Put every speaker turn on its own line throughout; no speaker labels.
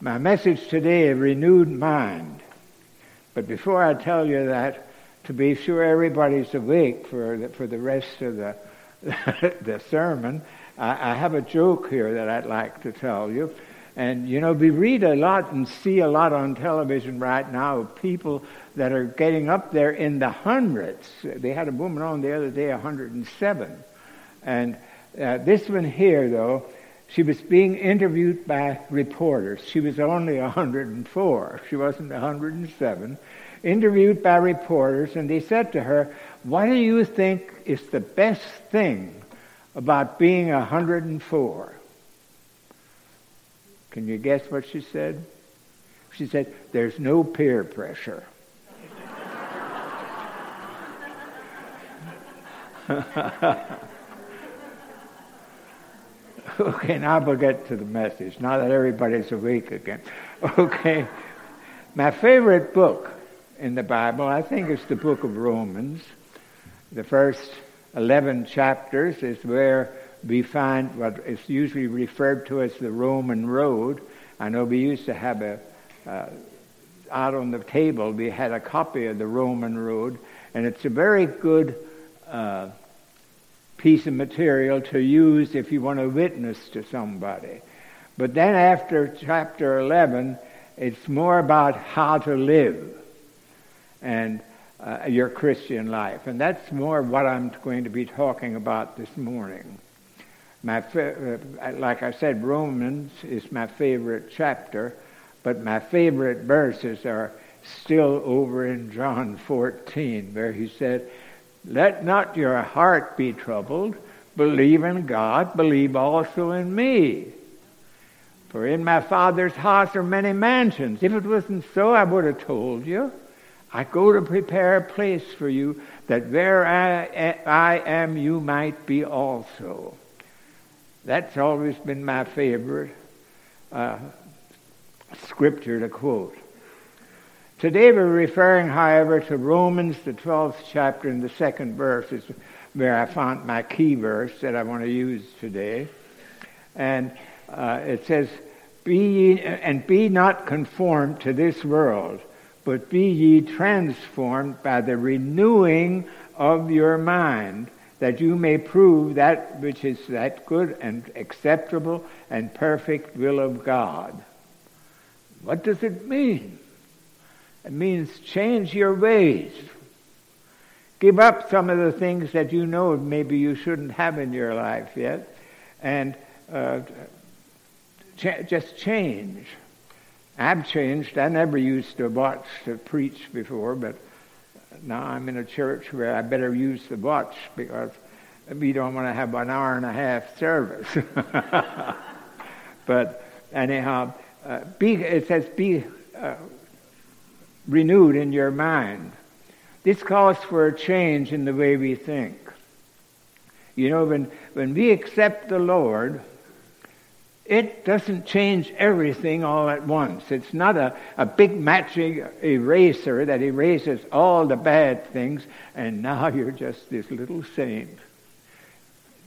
My message today, a renewed mind. But before I tell you that, to be sure everybody's awake for the, for the rest of the, the sermon, I, I have a joke here that I'd like to tell you. And you know, we read a lot and see a lot on television right now of people that are getting up there in the hundreds. They had a woman on the other day, 107. And uh, this one here, though, she was being interviewed by reporters. She was only 104. She wasn't 107. Interviewed by reporters, and they said to her, What do you think is the best thing about being 104? Can you guess what she said? She said, There's no peer pressure. Okay, now we'll get to the message. Now that everybody's awake again. Okay. My favorite book in the Bible, I think, is the book of Romans. The first 11 chapters is where we find what is usually referred to as the Roman road. I know we used to have a, uh, out on the table, we had a copy of the Roman road, and it's a very good uh, piece of material to use if you want to witness to somebody. But then after chapter 11, it's more about how to live and uh, your Christian life. And that's more what I'm going to be talking about this morning. My, uh, like I said, Romans is my favorite chapter, but my favorite verses are still over in John 14, where he said, let not your heart be troubled. Believe in God, believe also in me. For in my Father's house are many mansions. If it wasn't so, I would have told you. I go to prepare a place for you, that where I, I am, you might be also. That's always been my favorite uh, scripture to quote. Today we're referring, however, to Romans, the 12th chapter, and the second verse is where I found my key verse that I want to use today. And uh, it says, be ye, and be not conformed to this world, but be ye transformed by the renewing of your mind, that you may prove that which is that good and acceptable and perfect will of God. What does it mean? It means change your ways. Give up some of the things that you know maybe you shouldn't have in your life yet, and uh, ch- just change. I've changed. I never used to watch to preach before, but now I'm in a church where I better use the watch because we don't want to have an hour and a half service. but anyhow, uh, be, it says be uh, renewed in your mind. This calls for a change in the way we think. You know, when, when we accept the Lord, it doesn't change everything all at once. It's not a, a big matching eraser that erases all the bad things and now you're just this little saint.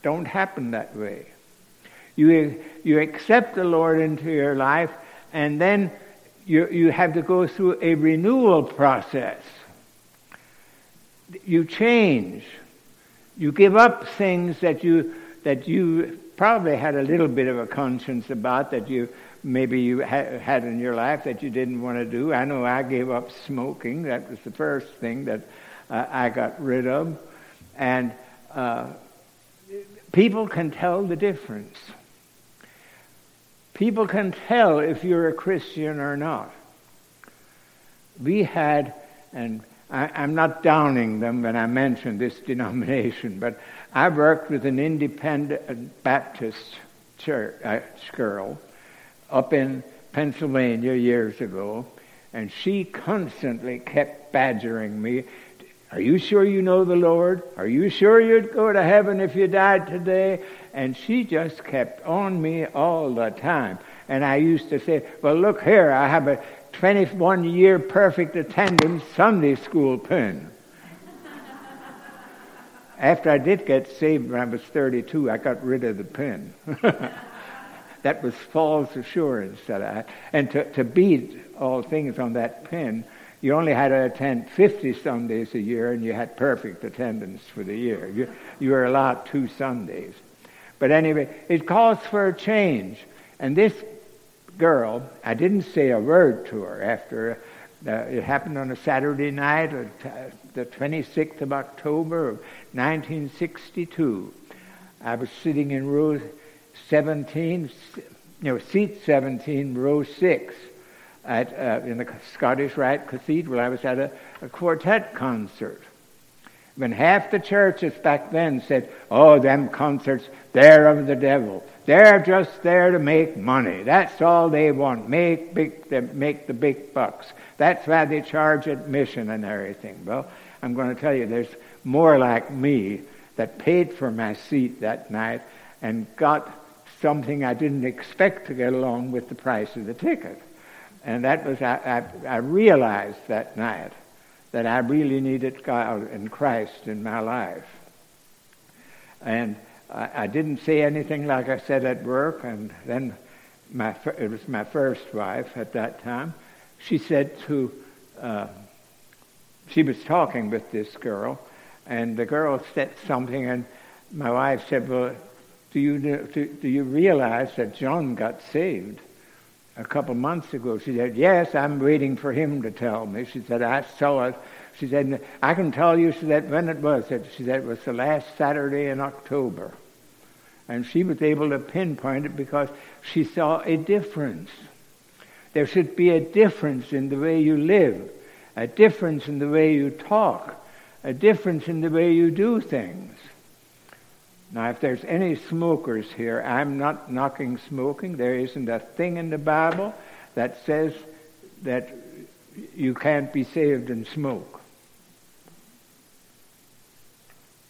Don't happen that way. You, you accept the Lord into your life and then you, you have to go through a renewal process. You change. You give up things that you, that you probably had a little bit of a conscience about that you maybe you ha- had in your life that you didn't want to do. I know I gave up smoking. That was the first thing that uh, I got rid of. And uh, people can tell the difference. People can tell if you're a Christian or not. We had, and I, am not downing them when I mention this denomination, but I worked with an independent Baptist church, uh, girl up in Pennsylvania years ago, and she constantly kept badgering me. Are you sure you know the Lord? Are you sure you'd go to heaven if you died today? And she just kept on me all the time. And I used to say, well, look here, I have a 21 year perfect attendance Sunday school pin. After I did get saved when I was 32, I got rid of the pin. that was false assurance that I, and to, to beat all things on that pin, you only had to attend 50 Sundays a year and you had perfect attendance for the year. You, you were allowed two Sundays. But anyway, it calls for a change. And this girl, I didn't say a word to her after uh, it happened on a Saturday night, uh, the 26th of October of 1962. I was sitting in row 17, you know, seat 17, row 6 at, uh, in the Scottish Rite Cathedral. I was at a, a quartet concert. When half the churches back then said, oh, them concerts, they're of the devil. They're just there to make money. That's all they want. Make big, make the big bucks. That's why they charge admission and everything. Well, I'm going to tell you, there's more like me that paid for my seat that night and got something I didn't expect to get along with the price of the ticket. And that was, I, I, I realized that night that I really needed God and Christ in my life. And I, I didn't say anything like I said at work, and then my, it was my first wife at that time. She said to, uh, she was talking with this girl, and the girl said something, and my wife said, well, do you, do, do you realize that John got saved? A couple months ago. She said, Yes, I'm waiting for him to tell me. She said, I saw it. She said, I can tell you, she said, when it was. She said, it was the last Saturday in October. And she was able to pinpoint it because she saw a difference. There should be a difference in the way you live, a difference in the way you talk, a difference in the way you do things. Now, if there's any smokers here, I'm not knocking smoking. There isn't a thing in the Bible that says that you can't be saved and smoke.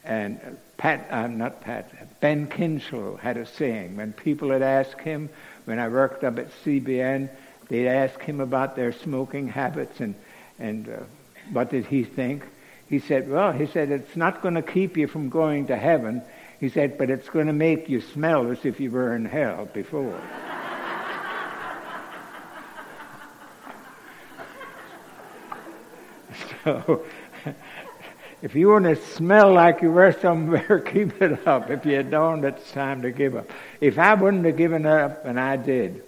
And Pat, I'm uh, not Pat, Ben Kinchlow had a saying. When people had asked him, when I worked up at CBN, they'd ask him about their smoking habits and, and uh, what did he think. He said, well, he said, it's not going to keep you from going to heaven. He said, but it's going to make you smell as if you were in hell before. so if you want to smell like you were somewhere, keep it up. If you don't, it's time to give up. If I wouldn't have given up, and I did,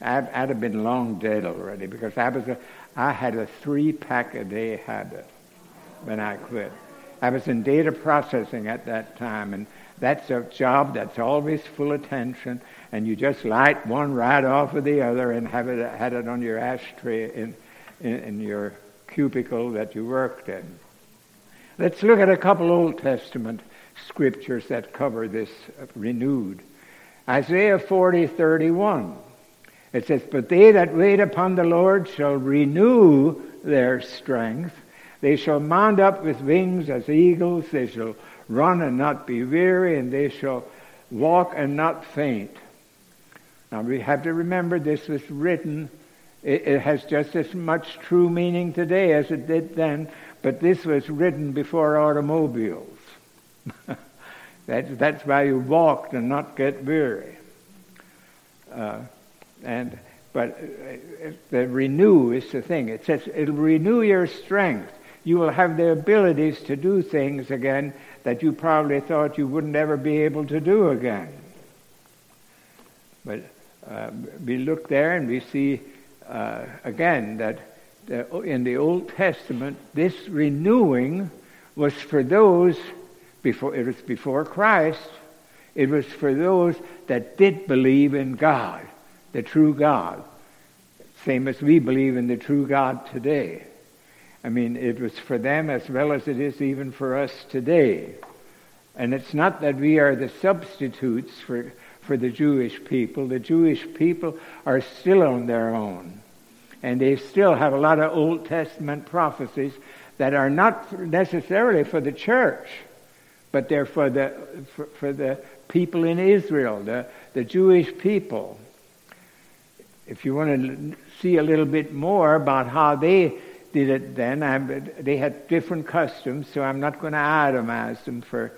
I'd, I'd have been long dead already because I was a, I had a three pack a day habit when I quit. I was in data processing at that time, and that's a job that's always full attention, and you just light one right off of the other and have it had it on your ashtray in, in, in your cubicle that you worked in. Let's look at a couple Old Testament scriptures that cover this renewed. Isaiah 40, 31. It says, But they that wait upon the Lord shall renew their strength. They shall mount up with wings as eagles. They shall run and not be weary, and they shall walk and not faint. Now we have to remember this was written, it, has just as much true meaning today as it did then, but this was written before automobiles. that, that's why you walked and not get weary. Uh, and but uh, the renew is the thing. It says it'll renew your strength. You will have the abilities to do things again that you probably thought you wouldn't ever be able to do again. But uh, we look there and we see uh, again that in the Old Testament, this renewing was for those before it was before Christ. It was for those that did believe in God, the true God. Same as we believe in the true God today. I mean, it was for them as well as it is even for us today. And it's not that we are the substitutes for, for the Jewish people. The Jewish people are still on their own. And they still have a lot of Old Testament prophecies that are not necessarily for the church, but they're for the, for, for the people in Israel, the, the Jewish people. If you want to see a little bit more about how they did it then, I'm, they had different customs, so I'm not going to itemize them for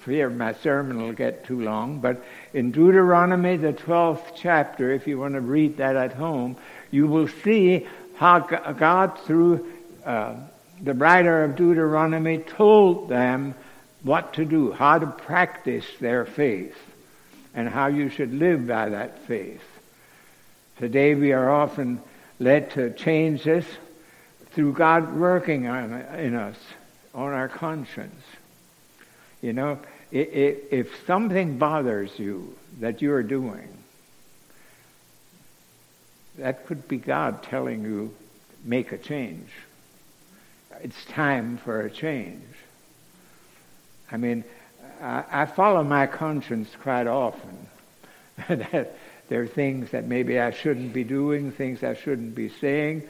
fear my sermon will get too long, but in Deuteronomy, the 12th chapter, if you want to read that at home, you will see how God, through uh, the writer of Deuteronomy, told them what to do, how to practice their faith, and how you should live by that faith. Today we are often led to change this through God working on, in us, on our conscience. You know, if something bothers you that you're doing, that could be God telling you, make a change. It's time for a change. I mean, I, follow my conscience quite often. that there are things that maybe I shouldn't be doing, things I shouldn't be saying,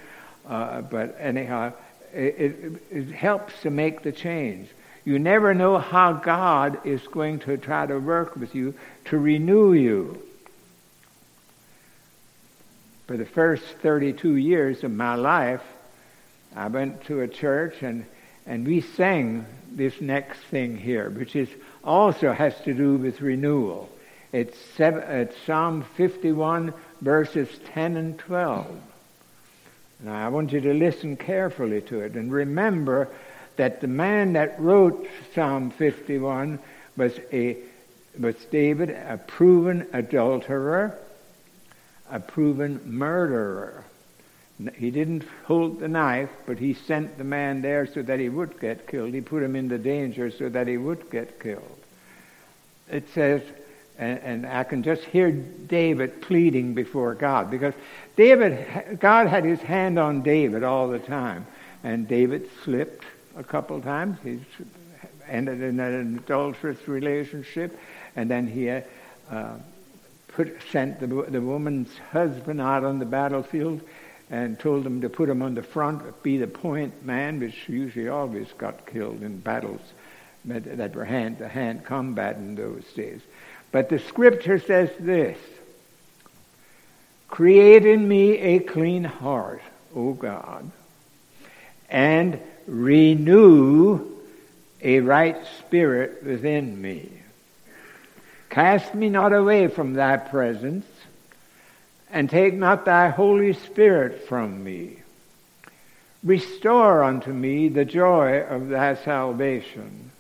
uh, but anyhow, it, it, it helps to make the change. You never know how God is going to try to work with you to renew you. For the first 32 years of my life, I went to a church and, and we sang this next thing here, which is also has to do with renewal. It's, seven, it's Psalm 51, verses 10 and 12. Now, I want you to listen carefully to it and remember that the man that wrote Psalm 51 was a was David, a proven adulterer, a proven murderer. He didn't hold the knife, but he sent the man there so that he would get killed. He put him into danger so that he would get killed. It says, and, and I can just hear David pleading before God because David, God had his hand on David all the time, and David slipped a couple times. He ended in an adulterous relationship, and then he uh, put, sent the, the woman's husband out on the battlefield and told him to put him on the front, be the point man, which usually always got killed in battles that were hand-to-hand combat in those days. But the scripture says this Create in me a clean heart, O God, and renew a right spirit within me. Cast me not away from thy presence, and take not thy Holy Spirit from me. Restore unto me the joy of thy salvation,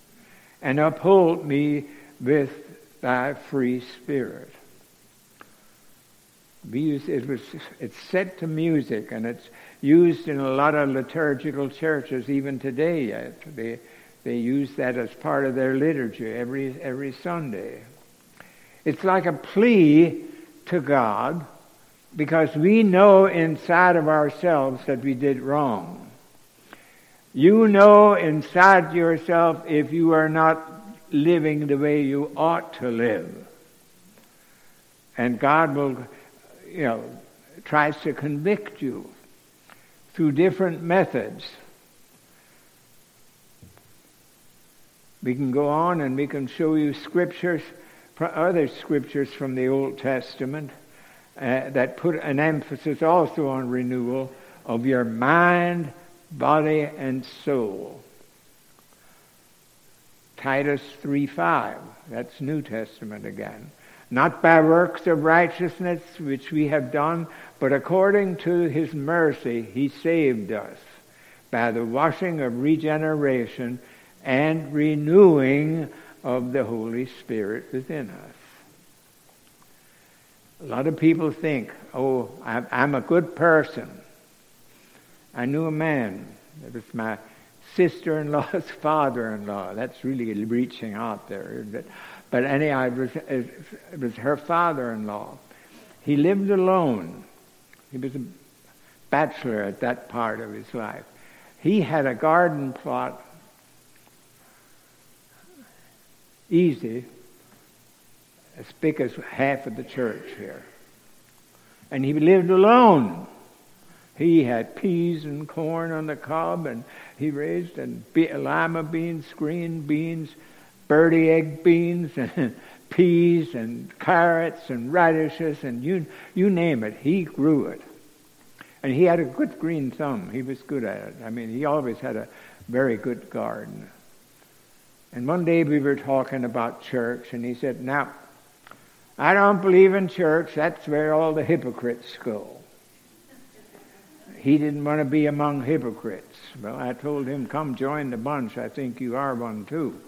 and uphold me with thy free spirit. It was, it's set to music and it's used in a lot of liturgical churches even today yet. They, they use that as part of their liturgy every, every Sunday. It's like a plea to God because we know inside of ourselves that we did wrong. You know inside yourself if you are not living the way you ought to live. And God will, you know, tries to convict you through different methods. We can go on and we can show you scriptures, other scriptures from the Old Testament uh, that put an emphasis also on renewal of your mind, body, and soul. Titus 3.5. That's New Testament again. Not by works of righteousness which we have done, but according to his mercy he saved us by the washing of regeneration and renewing of the Holy Spirit within us. A lot of people think, oh, I'm a good person. I knew a man. It was my sister-in-law's father-in-law. That's really reaching out there. But, but anyhow, it was, it was her father-in-law. He lived alone. He was a bachelor at that part of his life. He had a garden plot easy as big as half of the church here. And he lived alone. He had peas and corn on the cob, and he raised and be- lima beans, green beans, birdie egg beans, and peas and carrots and radishes, and you you name it. He grew it, and he had a good green thumb. He was good at it. I mean, he always had a very good garden. And one day we were talking about church, and he said, Now, I don't believe in church. That's where all the hypocrites go. He didn't want to be among hypocrites. Well, I told him, Come join the bunch. I think you are one too.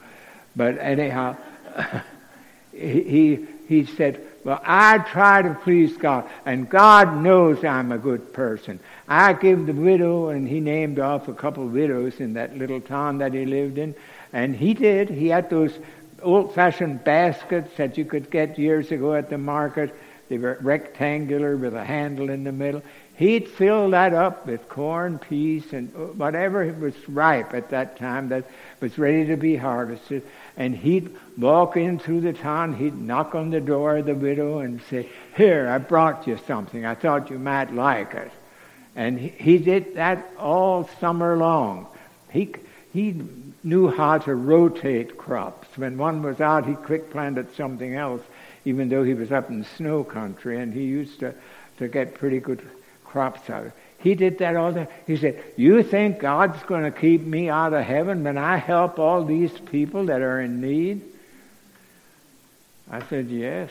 But anyhow, he, he said, Well, I try to please God, and God knows I'm a good person. I give the widow, and he named off a couple of widows in that little town that he lived in, and he did. He had those old fashioned baskets that you could get years ago at the market. They were rectangular with a handle in the middle. He'd fill that up with corn, peas, and uh, whatever was ripe at that time that was ready to be harvested. And he'd walk in through the town, he'd knock on the door of the widow and say, Here, I brought you something. I thought you might like it. And he, he did that all summer long. He, he knew how to rotate crops. When one was out, he quick planted something else, even though he was up in snow country, and he used to, to get pretty good crops out. He did that all the time. He said, You think God's going to keep me out of heaven when I help all these people that are in need? I said, Yes.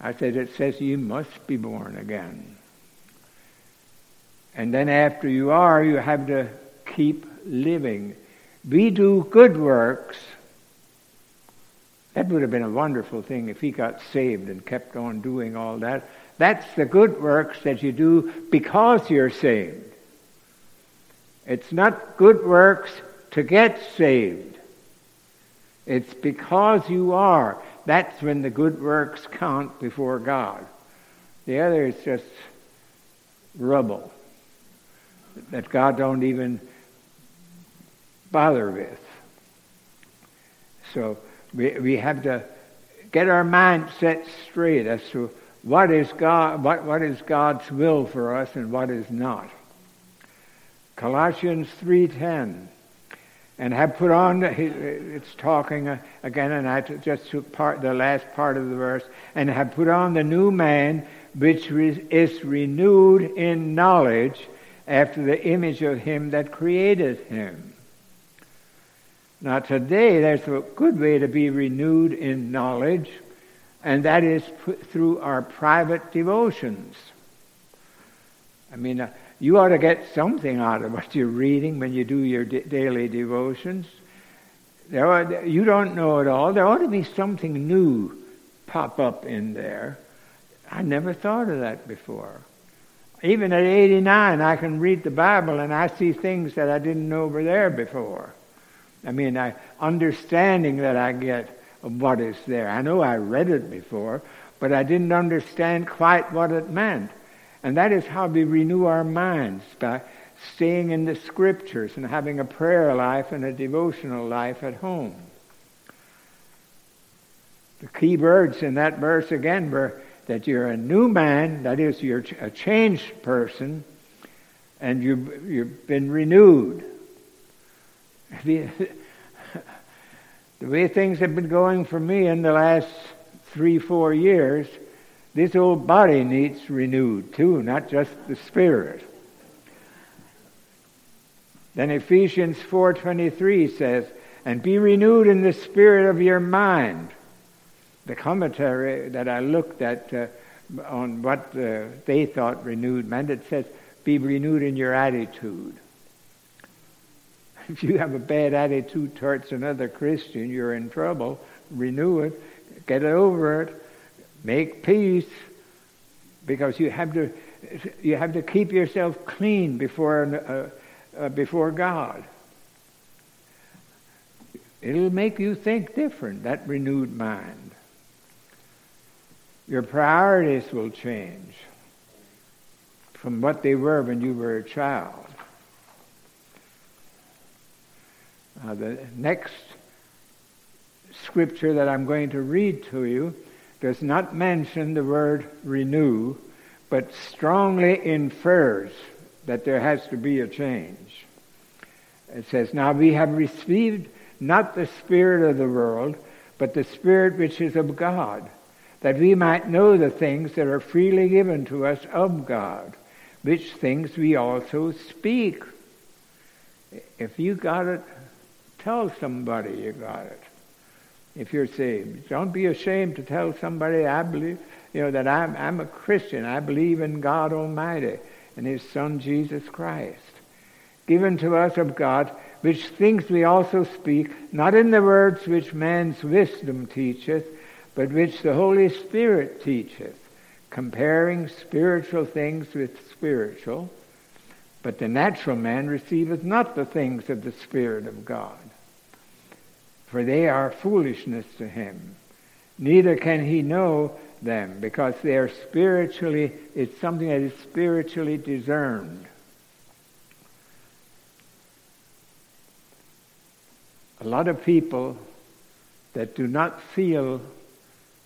I said, It says you must be born again. And then after you are, you have to keep living. We do good works. That would have been a wonderful thing if he got saved and kept on doing all that. That's the good works that you do because you're saved. It's not good works to get saved. It's because you are. That's when the good works count before God. The other is just rubble that God don't even bother with. So we, we have to get our mind set straight as to what is God what, what is God's will for us and what is not. Colossians 3:10 and have put on it's talking again and I just took part the last part of the verse and have put on the new man which is renewed in knowledge after the image of him that created him. Now today there's a good way to be renewed in knowledge and that is through our private devotions. I mean, uh, you ought to get something out of what you're reading when you do your daily devotions. There are, you don't know it all. There ought to be something new pop up in there. I never thought of that before. Even at 89, I can read the Bible and I see things that I didn't know were there before. I mean, I, understanding that I get what is there. I know I read it before, but I didn't understand quite what it meant. And that is how we renew our minds by staying in the scriptures and having a prayer life and a devotional life at home. The key words in that verse again were that you're a new man, that is, you're a changed person, and you've, you've been renewed. The way things have been going for me in the last three, four years, this old body needs renewed too, not just the spirit. Then Ephesians 4:23 says, "And be renewed in the spirit of your mind." The commentary that I looked at uh, on what uh, they thought renewed meant, it says, "Be renewed in your attitude." If you have a bad attitude towards another Christian, you're in trouble. Renew it, get over it, make peace, because you have to you have to keep yourself clean before uh, uh, before God. It'll make you think different. That renewed mind. Your priorities will change from what they were when you were a child. Uh, the next scripture that I'm going to read to you does not mention the word renew, but strongly infers that there has to be a change. It says, Now we have received not the Spirit of the world, but the Spirit which is of God, that we might know the things that are freely given to us of God, which things we also speak. If you got it tell somebody you got it if you're saved. Don't be ashamed to tell somebody I believe, you know, that I'm, I'm a Christian. I believe in God Almighty and His Son Jesus Christ, given to us of God, which things we also speak, not in the words which man's wisdom teacheth, but which the Holy Spirit teacheth, comparing spiritual things with spiritual. But the natural man receiveth not the things of the Spirit of God for they are foolishness to him. Neither can he know them because they are spiritually, it's something that is spiritually discerned. A lot of people that do not feel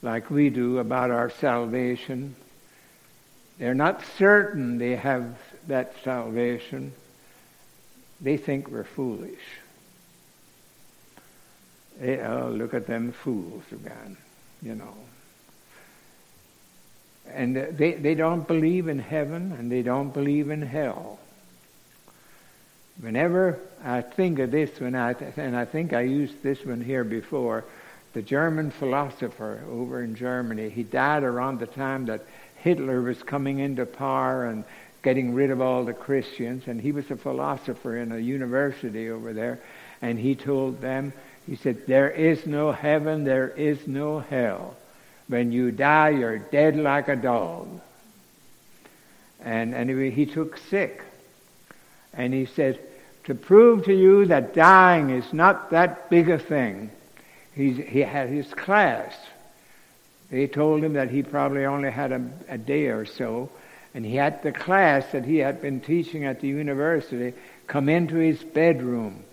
like we do about our salvation, they're not certain they have that salvation, they think we're foolish. Oh, look at them fools again, you know. And they, they don't believe in heaven and they don't believe in hell. Whenever I think of this, when I, and I think I used this one here before, the German philosopher over in Germany, he died around the time that Hitler was coming into power and getting rid of all the Christians, and he was a philosopher in a university over there, and he told them he said, There is no heaven, there is no hell. When you die, you're dead like a dog. And anyway, he took sick. And he said, To prove to you that dying is not that big a thing, he's, he had his class. They told him that he probably only had a, a day or so. And he had the class that he had been teaching at the university come into his bedroom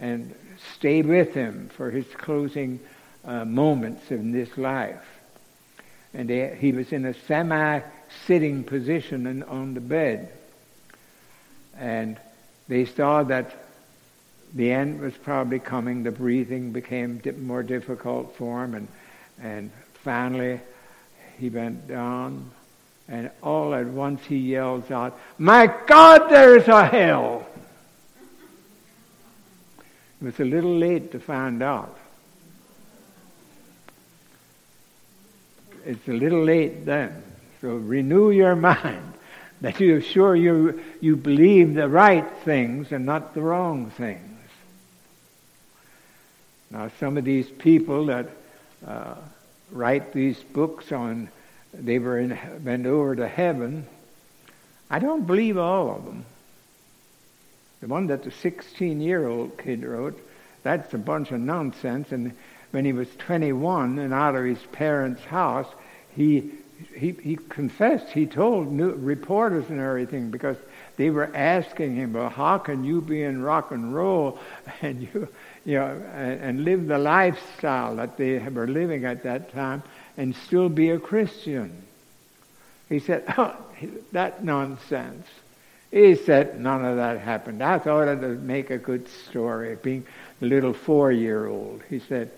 and stay with him for his closing uh, moments in this life. And he was in a semi sitting position on the bed. And they saw that the end was probably coming. The breathing became more difficult for him. And, and finally, he bent down. And all at once he yells out, My God, there's a hell! It was a little late to find out. It's a little late then. So renew your mind that you're sure you, you believe the right things and not the wrong things. Now, some of these people that uh, write these books on they were in, went over to heaven, I don't believe all of them. The one that the 16 year old kid wrote, that's a bunch of nonsense. And when he was 21 and out of his parents' house, he, he, he confessed, he told new, reporters and everything because they were asking him, well, how can you be in rock and roll and you, you know, and, and live the lifestyle that they were living at that time and still be a Christian? He said, oh, that nonsense. He said none of that happened. I thought it would make a good story. Being a little four-year-old, he said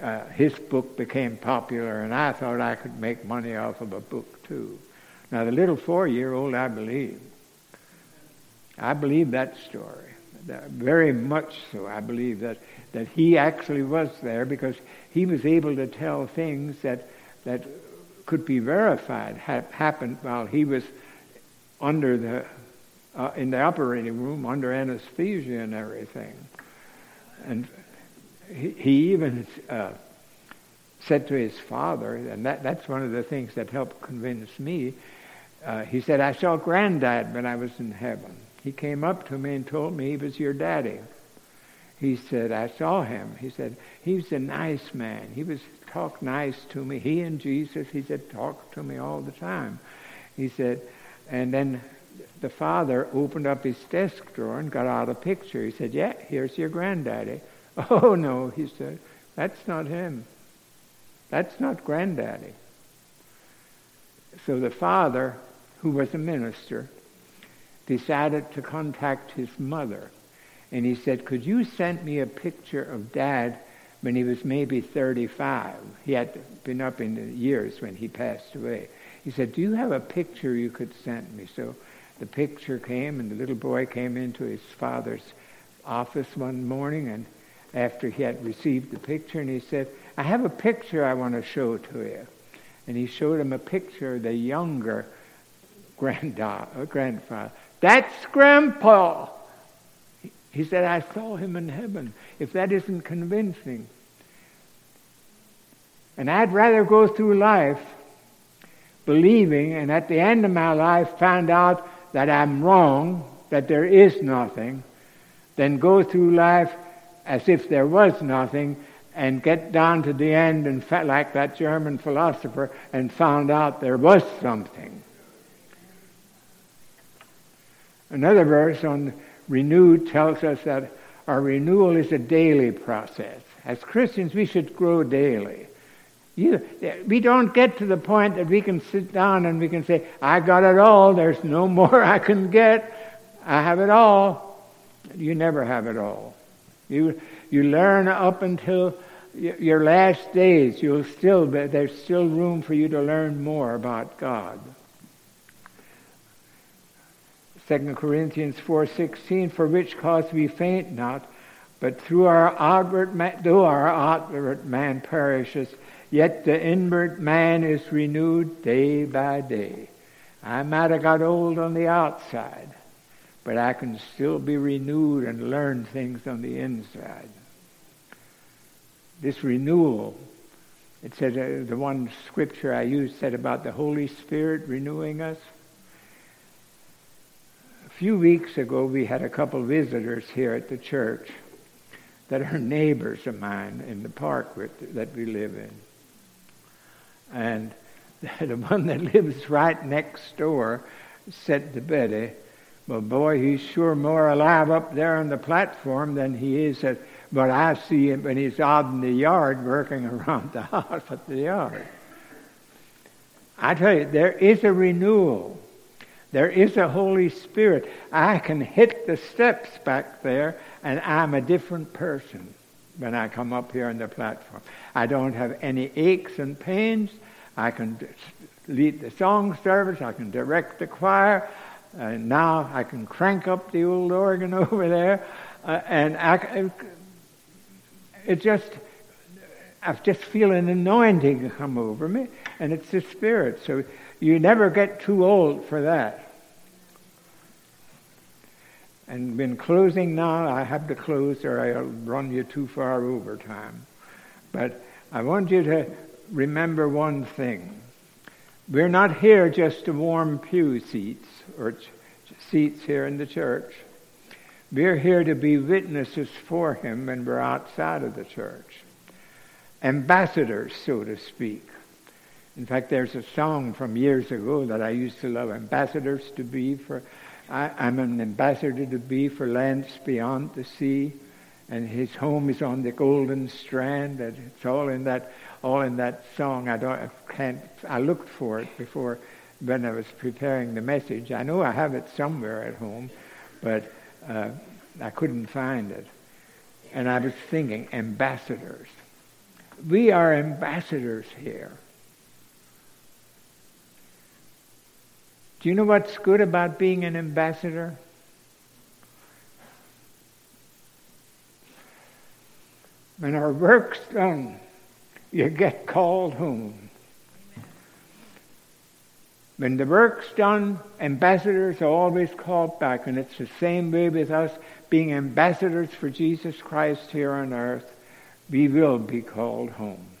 uh, his book became popular, and I thought I could make money off of a book too. Now the little four-year-old, I believe. I believe that story. Very much so. I believe that, that he actually was there because he was able to tell things that, that could be verified, ha- happened while he was under the uh, in the operating room under anesthesia and everything. And he, he even uh, said to his father, and that, that's one of the things that helped convince me. Uh, he said, I saw granddad when I was in heaven. He came up to me and told me he was your daddy. He said, I saw him. He said, he was a nice man. He was talked nice to me. He and Jesus, he said, talked to me all the time. He said, and then the father opened up his desk drawer and got out a picture. He said, Yeah, here's your granddaddy. Oh, no, he said, that's not him. That's not granddaddy. So the father, who was a minister, decided to contact his mother. And he said, Could you send me a picture of dad when he was maybe 35? He had been up in the years when he passed away. He said, Do you have a picture you could send me? So the picture came, and the little boy came into his father's office one morning, and, after he had received the picture, and he said, I have a picture I want to show to you. And he showed him a picture of the younger grandda- uh, grandfather. That's Grandpa. He said, I saw him in heaven. If that isn't convincing. And I'd rather go through life believing and at the end of my life find out that I'm wrong, that there is nothing, than go through life as if there was nothing and get down to the end and felt like that German philosopher and found out there was something. Another verse on renewed tells us that our renewal is a daily process. As Christians, we should grow daily. You, we don't get to the point that we can sit down and we can say, I got it all, there's no more I can get, I have it all. You never have it all. You, you learn up until your last days, you'll still be, there's still room for you to learn more about God. 2 Corinthians 4:16 for which cause we faint not but through our outward man, though our outward man perishes yet the inward man is renewed day by day. I might have got old on the outside, but I can still be renewed and learn things on the inside. This renewal, it said, uh, the one scripture I used said about the Holy Spirit renewing us A few weeks ago, we had a couple visitors here at the church that are neighbors of mine in the park with, that we live in. And the one that lives right next door said to Betty, Well, boy, he's sure more alive up there on the platform than he is at, but I see him when he's out in the yard working around the house at the yard. I tell you, there is a renewal there is a Holy Spirit. I can hit the steps back there, and I'm a different person when I come up here on the platform. I don't have any aches and pains. I can lead the song service. I can direct the choir. And now I can crank up the old organ over there. Uh, and I, it just, I just feel an anointing come over me, and it's the Spirit. So you never get too old for that. And been closing now. I have to close or I'll run you too far over time. But I want you to remember one thing. We're not here just to warm pew seats or ch- seats here in the church. We're here to be witnesses for Him when we're outside of the church. Ambassadors, so to speak. In fact, there's a song from years ago that I used to love, Ambassadors to Be for I, am an ambassador to be for lands beyond the sea, and his home is on the golden strand. And it's all in that, all in that song. I don't, I can't. I looked for it before when I was preparing the message. I know I have it somewhere at home, but uh, I couldn't find it. And I was thinking, ambassadors. We are ambassadors here. Do you know what's good about being an ambassador? When our work's done, you get called home. When the work's done, ambassadors are always called back, and it's the same way with us being ambassadors for Jesus Christ here on earth. We will be called home.